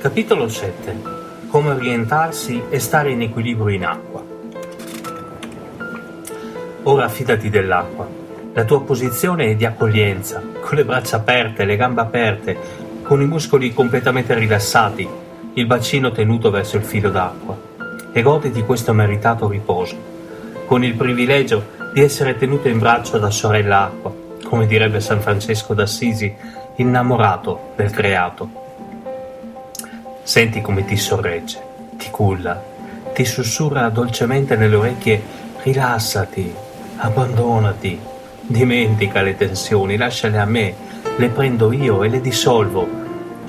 Capitolo 7. Come orientarsi e stare in equilibrio in acqua. Ora fidati dell'acqua. La tua posizione è di accoglienza, con le braccia aperte, le gambe aperte, con i muscoli completamente rilassati, il bacino tenuto verso il filo d'acqua. E goditi questo meritato riposo, con il privilegio di essere tenuto in braccio da sorella acqua, come direbbe San Francesco d'Assisi, innamorato del creato. Senti come ti sorregge, ti culla, ti sussurra dolcemente nelle orecchie rilassati, abbandonati, dimentica le tensioni, lasciale a me, le prendo io e le dissolvo.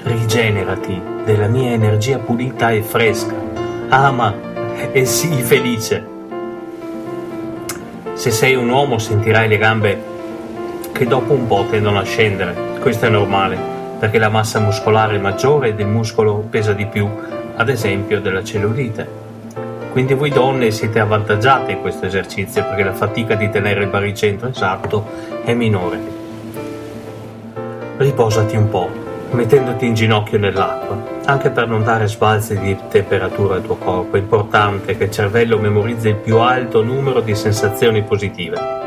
Rigenerati della mia energia pulita e fresca. Ama e sii felice. Se sei un uomo sentirai le gambe che dopo un po' tendono a scendere. Questo è normale perché la massa muscolare è maggiore ed il muscolo pesa di più, ad esempio della cellulite. Quindi voi donne siete avvantaggiate in questo esercizio perché la fatica di tenere il baricentro esatto è minore. Riposati un po', mettendoti in ginocchio nell'acqua, anche per non dare sbalzi di temperatura al tuo corpo. È importante che il cervello memorizzi il più alto numero di sensazioni positive.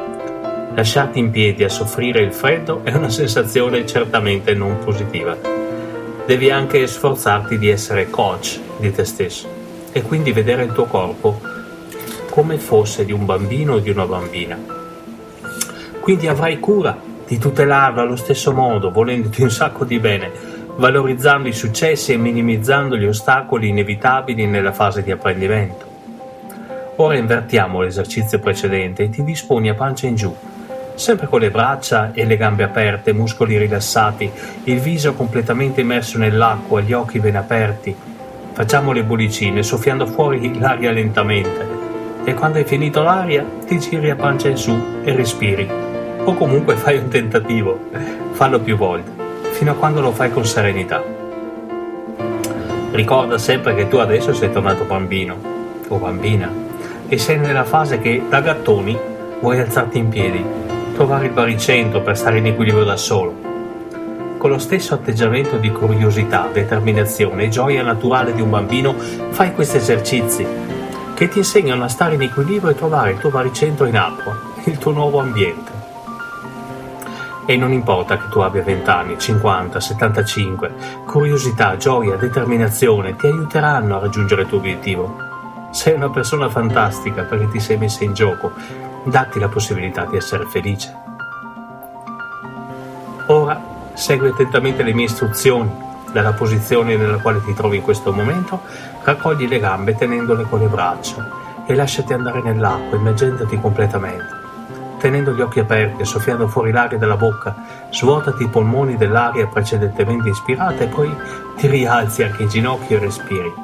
Lasciarti in piedi a soffrire il freddo è una sensazione certamente non positiva. Devi anche sforzarti di essere coach di te stesso e quindi vedere il tuo corpo come fosse di un bambino o di una bambina. Quindi avrai cura di tutelarlo allo stesso modo, volendoti un sacco di bene, valorizzando i successi e minimizzando gli ostacoli inevitabili nella fase di apprendimento. Ora invertiamo l'esercizio precedente e ti disponi a pancia in giù sempre con le braccia e le gambe aperte, muscoli rilassati, il viso completamente immerso nell'acqua, gli occhi ben aperti. Facciamo le bollicine, soffiando fuori l'aria lentamente. E quando hai finito l'aria, ti giri a pancia in su e respiri. O comunque fai un tentativo. Fallo più volte, fino a quando lo fai con serenità. Ricorda sempre che tu adesso sei tornato bambino o bambina e sei nella fase che da gattoni vuoi alzarti in piedi trovare il baricentro per stare in equilibrio da solo. Con lo stesso atteggiamento di curiosità, determinazione e gioia naturale di un bambino, fai questi esercizi che ti insegnano a stare in equilibrio e trovare il tuo baricentro in acqua, il tuo nuovo ambiente. E non importa che tu abbia 20 anni, 50, 75, curiosità, gioia, determinazione ti aiuteranno a raggiungere il tuo obiettivo. Sei una persona fantastica perché ti sei messa in gioco datti la possibilità di essere felice. Ora segui attentamente le mie istruzioni. Dalla posizione nella quale ti trovi in questo momento, raccogli le gambe tenendole con le braccia e lasciati andare nell'acqua, immergendoti completamente. Tenendo gli occhi aperti e soffiando fuori l'aria dalla bocca, svuotati i polmoni dell'aria precedentemente ispirata e poi ti rialzi anche in ginocchio e respiri.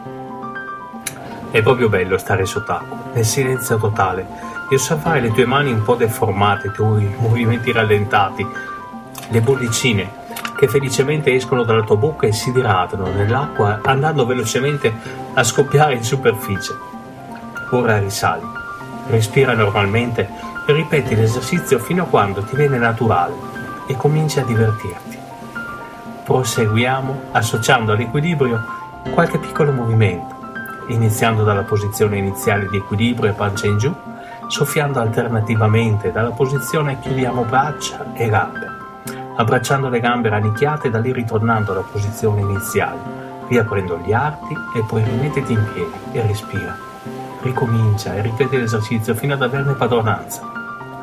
È proprio bello stare sott'acqua, nel silenzio totale, e osservare le tue mani un po' deformate, i tuoi movimenti rallentati, le bollicine che felicemente escono dalla tua bocca e si diradano nell'acqua andando velocemente a scoppiare in superficie. Ora risali, respira normalmente e ripeti l'esercizio fino a quando ti viene naturale e cominci a divertirti. Proseguiamo associando all'equilibrio qualche piccolo movimento, iniziando dalla posizione iniziale di equilibrio e pancia in giù, soffiando alternativamente dalla posizione chiudiamo braccia e gambe, abbracciando le gambe rannicchiate e da lì ritornando alla posizione iniziale, riaprendo gli arti e poi rimettiti in piedi e respira. Ricomincia e ripeti l'esercizio fino ad averne padronanza.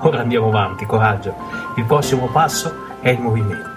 Ora andiamo avanti, coraggio. Il prossimo passo è il movimento.